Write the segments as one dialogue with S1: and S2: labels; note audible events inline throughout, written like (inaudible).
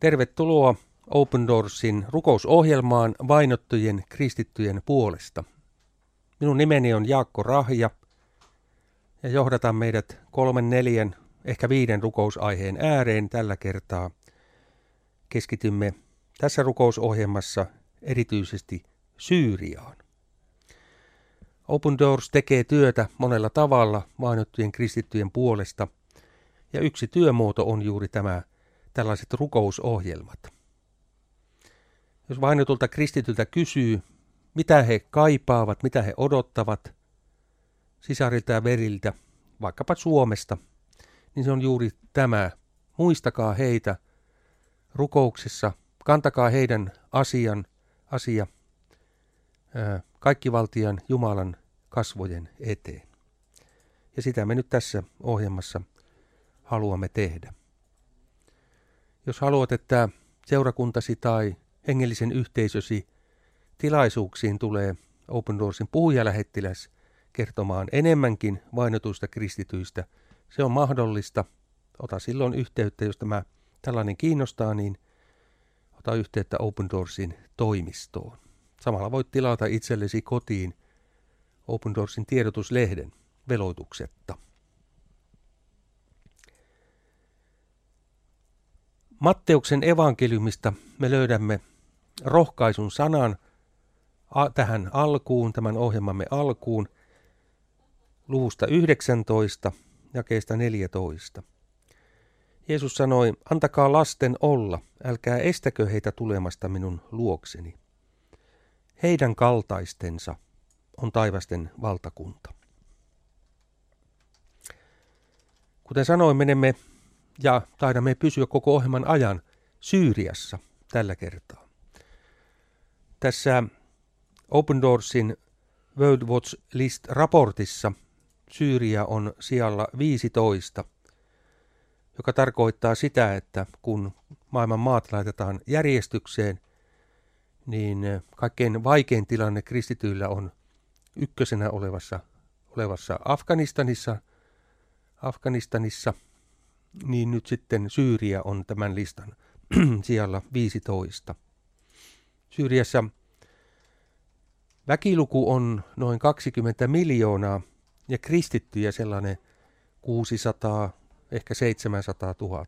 S1: Tervetuloa Open Doorsin rukousohjelmaan vainottujen kristittyjen puolesta. Minun nimeni on Jaakko Rahja ja johdatan meidät kolmen, neljän, ehkä viiden rukousaiheen ääreen tällä kertaa. Keskitymme tässä rukousohjelmassa erityisesti Syyriaan. Open Doors tekee työtä monella tavalla vainottujen kristittyjen puolesta, ja yksi työmuoto on juuri tämä tällaiset rukousohjelmat. Jos vainotulta kristityltä kysyy, mitä he kaipaavat, mitä he odottavat sisarilta ja veriltä, vaikkapa Suomesta, niin se on juuri tämä. Muistakaa heitä rukouksessa, kantakaa heidän asian, asia kaikkivaltian Jumalan kasvojen eteen. Ja sitä me nyt tässä ohjelmassa haluamme tehdä. Jos haluat, että seurakuntasi tai hengellisen yhteisösi tilaisuuksiin tulee Open Doorsin puhujalähettiläs kertomaan enemmänkin vainotuista kristityistä, se on mahdollista. Ota silloin yhteyttä, jos tämä tällainen kiinnostaa, niin ota yhteyttä Open Doorsin toimistoon. Samalla voit tilata itsellesi kotiin Open Doorsin tiedotuslehden veloituksetta. Matteuksen evankeliumista me löydämme rohkaisun sanan tähän alkuun, tämän ohjelmamme alkuun, luvusta 19, jakeesta 14. Jeesus sanoi, antakaa lasten olla, älkää estäkö heitä tulemasta minun luokseni. Heidän kaltaistensa on taivasten valtakunta. Kuten sanoin, menemme ja taidamme pysyä koko ohjelman ajan Syyriassa tällä kertaa. Tässä Open Doorsin World Watch List-raportissa Syyria on sijalla 15, joka tarkoittaa sitä, että kun maailman maat laitetaan järjestykseen, niin kaikkein vaikein tilanne kristityillä on ykkösenä olevassa, olevassa Afganistanissa, Afganistanissa – niin nyt sitten Syyria on tämän listan (clears throat) sijalla 15. Syyriassa väkiluku on noin 20 miljoonaa ja kristittyjä sellainen 600, ehkä 700 000.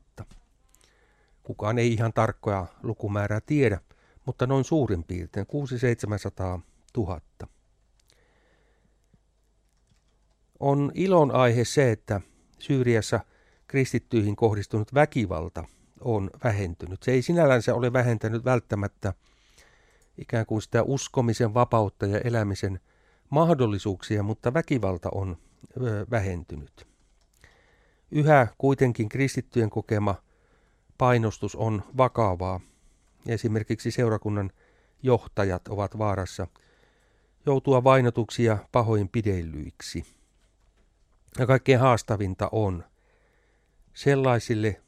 S1: Kukaan ei ihan tarkkoja lukumäärää tiedä, mutta noin suurin piirtein 600-700 000. On ilon aihe se, että Syyriassa – kristittyihin kohdistunut väkivalta on vähentynyt. Se ei sinällänsä ole vähentänyt välttämättä ikään kuin sitä uskomisen vapautta ja elämisen mahdollisuuksia, mutta väkivalta on vähentynyt. Yhä kuitenkin kristittyjen kokema painostus on vakavaa. Esimerkiksi seurakunnan johtajat ovat vaarassa joutua vainotuksi ja pahoinpidellyiksi. Ja kaikkein haastavinta on, sellaisille,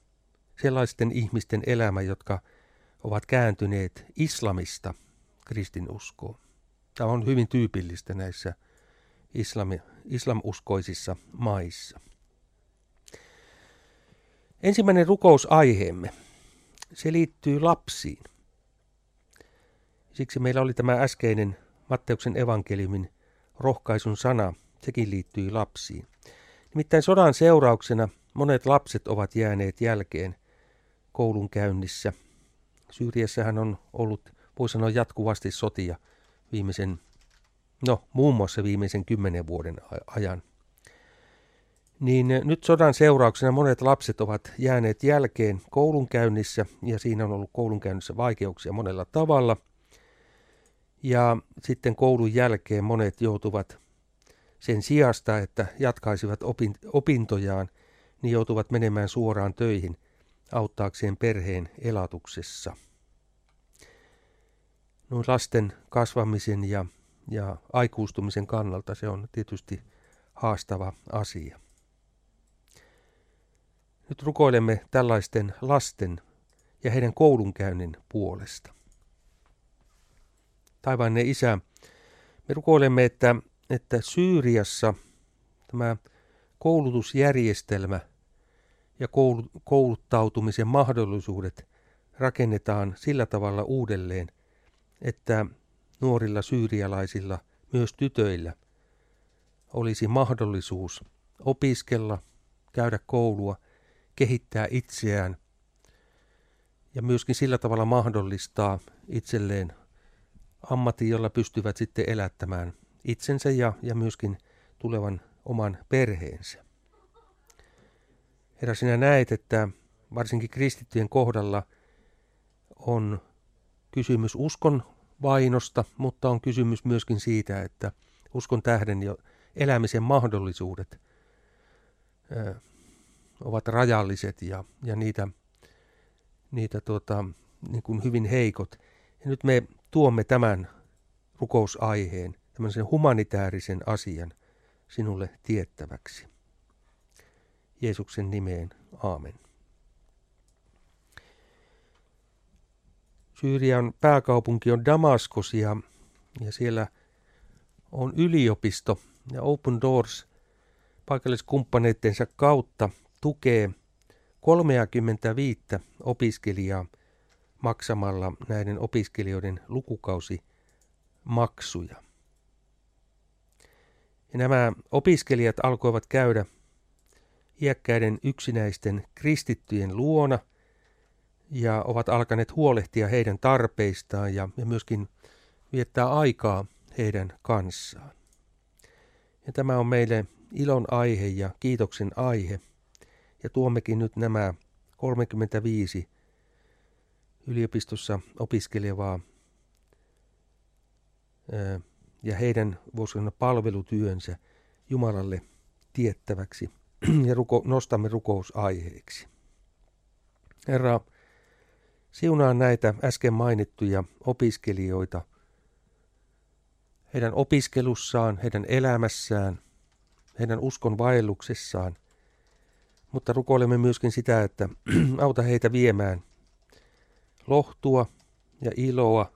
S1: sellaisten ihmisten elämä, jotka ovat kääntyneet islamista kristinuskoon. Tämä on hyvin tyypillistä näissä islami, islamuskoisissa maissa. Ensimmäinen rukousaiheemme, se liittyy lapsiin. Siksi meillä oli tämä äskeinen Matteuksen evankeliumin rohkaisun sana, sekin liittyy lapsiin. Nimittäin sodan seurauksena – Monet lapset ovat jääneet jälkeen koulun käynnissä. Syyriassahan on ollut, voi sanoa jatkuvasti sotia viimeisen, no muun muassa viimeisen kymmenen vuoden ajan. Niin nyt sodan seurauksena monet lapset ovat jääneet jälkeen koulunkäynnissä ja siinä on ollut koulunkäynnissä vaikeuksia monella tavalla. Ja sitten koulun jälkeen monet joutuvat sen sijasta, että jatkaisivat opintojaan – niin joutuvat menemään suoraan töihin auttaakseen perheen elatuksessa. Noin lasten kasvamisen ja, ja aikuistumisen kannalta se on tietysti haastava asia. Nyt rukoilemme tällaisten lasten ja heidän koulunkäynnin puolesta. Taivaanne isä, me rukoilemme, että, että Syyriassa tämä koulutusjärjestelmä – ja kouluttautumisen mahdollisuudet rakennetaan sillä tavalla uudelleen, että nuorilla syyrialaisilla, myös tytöillä, olisi mahdollisuus opiskella, käydä koulua, kehittää itseään ja myöskin sillä tavalla mahdollistaa itselleen ammatin, jolla pystyvät sitten elättämään itsensä ja, ja myöskin tulevan oman perheensä. Herra, sinä näet, että varsinkin kristittyjen kohdalla on kysymys uskon vainosta, mutta on kysymys myöskin siitä, että uskon tähden jo elämisen mahdollisuudet ö, ovat rajalliset ja, ja niitä, niitä tuota, niin kuin hyvin heikot. Ja nyt me tuomme tämän rukousaiheen, tämmöisen humanitaarisen asian sinulle tiettäväksi. Jeesuksen nimeen, aamen. Syyrian pääkaupunki on Damaskos ja, ja siellä on yliopisto ja Open Doors paikalliskumppaneittensa kautta tukee 35 opiskelijaa maksamalla näiden opiskelijoiden lukukausimaksuja. Ja nämä opiskelijat alkoivat käydä iäkkäiden yksinäisten kristittyjen luona ja ovat alkaneet huolehtia heidän tarpeistaan ja, ja myöskin viettää aikaa heidän kanssaan. Ja tämä on meille ilon aihe ja kiitoksen aihe. Ja tuommekin nyt nämä 35 yliopistossa opiskelevaa ja heidän voisiko palvelutyönsä Jumalalle tiettäväksi (clears throat) ja ruko, nostamme rukousaiheeksi. Herra, siunaa näitä äsken mainittuja opiskelijoita heidän opiskelussaan, heidän elämässään, heidän uskon vaelluksessaan, mutta rukoilemme myöskin sitä, että (clears throat) auta heitä viemään lohtua ja iloa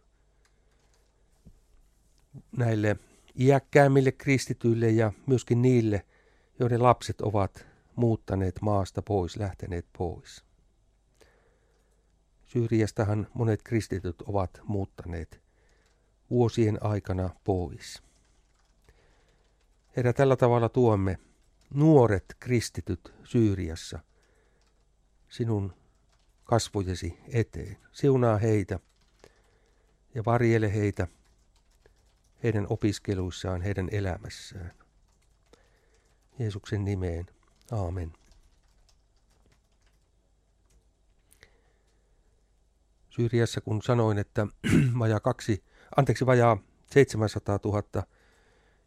S1: näille iäkkäämmille kristityille ja myöskin niille, joiden lapset ovat muuttaneet maasta pois, lähteneet pois. Syyriastahan monet kristityt ovat muuttaneet vuosien aikana pois. Herra, tällä tavalla tuomme nuoret kristityt Syyriassa sinun kasvojesi eteen. Siunaa heitä ja varjele heitä heidän opiskeluissaan, heidän elämässään. Jeesuksen nimeen. Aamen. Syyriassa kun sanoin, että (clears throat) vajaa kaksi, anteeksi vajaa 700 000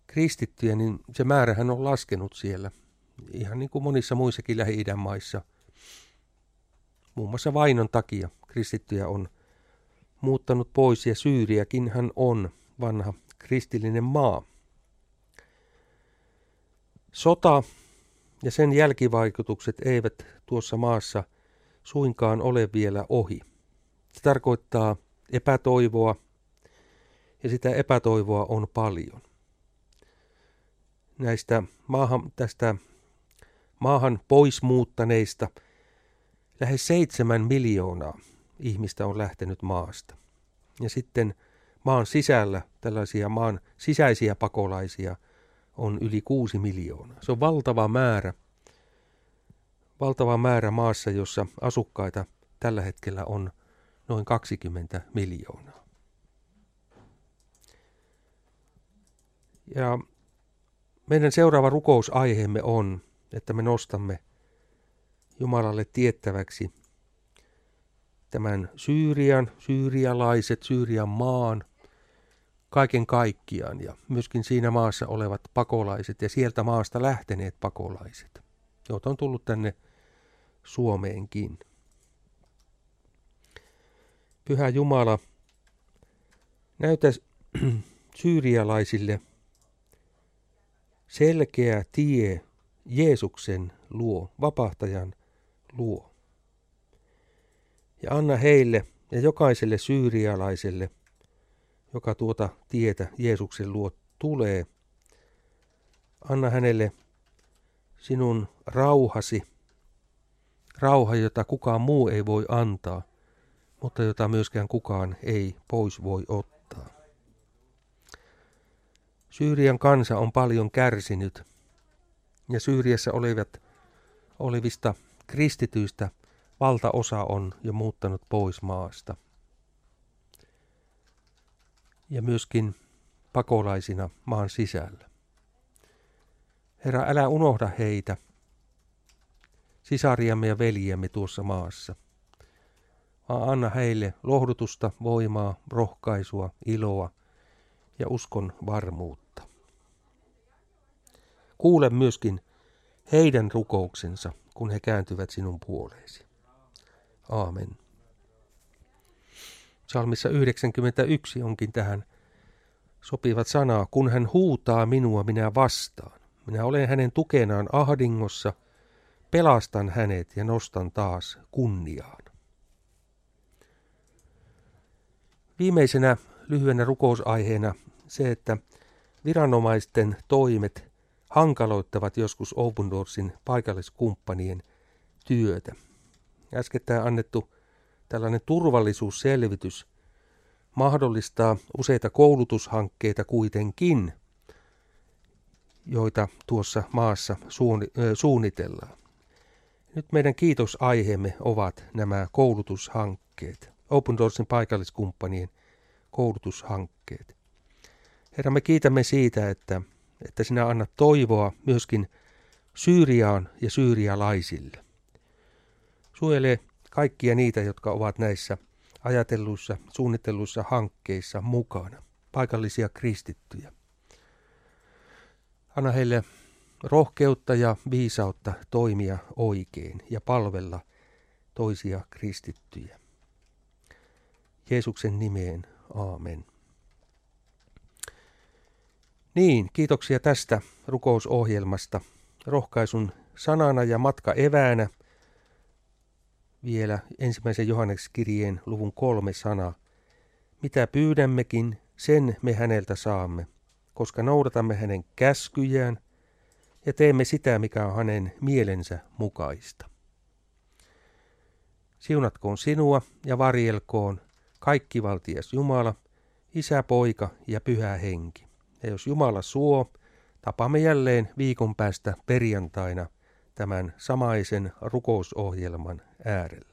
S1: kristittyjä, niin se määrähän on laskenut siellä. Ihan niin kuin monissa muissakin Lähi-idän maissa. Muun muassa vainon takia kristittyjä on muuttanut pois ja Syyriäkin hän on vanha kristillinen maa. Sota ja sen jälkivaikutukset eivät tuossa maassa suinkaan ole vielä ohi. Se tarkoittaa epätoivoa, ja sitä epätoivoa on paljon. Näistä maahan, tästä maahan pois muuttaneista lähes seitsemän miljoonaa ihmistä on lähtenyt maasta. Ja sitten maan sisällä tällaisia maan sisäisiä pakolaisia on yli kuusi miljoonaa. Se on valtava määrä, valtava määrä maassa, jossa asukkaita tällä hetkellä on noin 20 miljoonaa. Ja meidän seuraava rukousaiheemme on, että me nostamme Jumalalle tiettäväksi tämän Syyrian, syyrialaiset, Syyrian maan, kaiken kaikkiaan ja myöskin siinä maassa olevat pakolaiset ja sieltä maasta lähteneet pakolaiset, joita on tullut tänne Suomeenkin. Pyhä Jumala, näytä (clears throat) syyrialaisille selkeä tie Jeesuksen luo, vapahtajan luo. Ja anna heille ja jokaiselle syyrialaiselle, joka tuota tietä Jeesuksen luo tulee, anna hänelle sinun rauhasi, rauha, jota kukaan muu ei voi antaa, mutta jota myöskään kukaan ei pois voi ottaa. Syyrian kansa on paljon kärsinyt, ja Syyriassa olivat, olevista kristityistä valtaosa on jo muuttanut pois maasta. Ja myöskin pakolaisina maan sisällä. Herra, älä unohda heitä, sisariamme ja veljiämme tuossa maassa, vaan anna heille lohdutusta, voimaa, rohkaisua, iloa ja uskon varmuutta. Kuule myöskin heidän rukouksensa, kun he kääntyvät sinun puoleesi. Aamen. Salmissa 91 onkin tähän sopivat sanaa, kun hän huutaa minua, minä vastaan. Minä olen hänen tukenaan ahdingossa, pelastan hänet ja nostan taas kunniaan. Viimeisenä lyhyenä rukousaiheena se, että viranomaisten toimet hankaloittavat joskus Opendorsin paikalliskumppanien työtä. Äskettäin annettu tällainen turvallisuusselvitys mahdollistaa useita koulutushankkeita kuitenkin, joita tuossa maassa suunnitellaan. Nyt meidän kiitosaiheemme ovat nämä koulutushankkeet, Open Doorsin paikalliskumppanien koulutushankkeet. Herra, me kiitämme siitä, että, että sinä annat toivoa myöskin Syyriaan ja syyrialaisille. Suojele kaikkia niitä, jotka ovat näissä ajatelluissa, suunnitelluissa hankkeissa mukana, paikallisia kristittyjä. Anna heille rohkeutta ja viisautta toimia oikein ja palvella toisia kristittyjä. Jeesuksen nimeen, aamen. Niin, kiitoksia tästä rukousohjelmasta. Rohkaisun sanana ja matka eväänä vielä ensimmäisen Johannekskirjeen luvun kolme sana. Mitä pyydämmekin, sen me häneltä saamme, koska noudatamme hänen käskyjään ja teemme sitä, mikä on hänen mielensä mukaista. Siunatkoon sinua ja varjelkoon kaikkivaltias Jumala, Isä, Poika ja Pyhä Henki. Ja jos Jumala suo, tapamme jälleen viikon päästä perjantaina tämän samaisen rukousohjelman äärellä.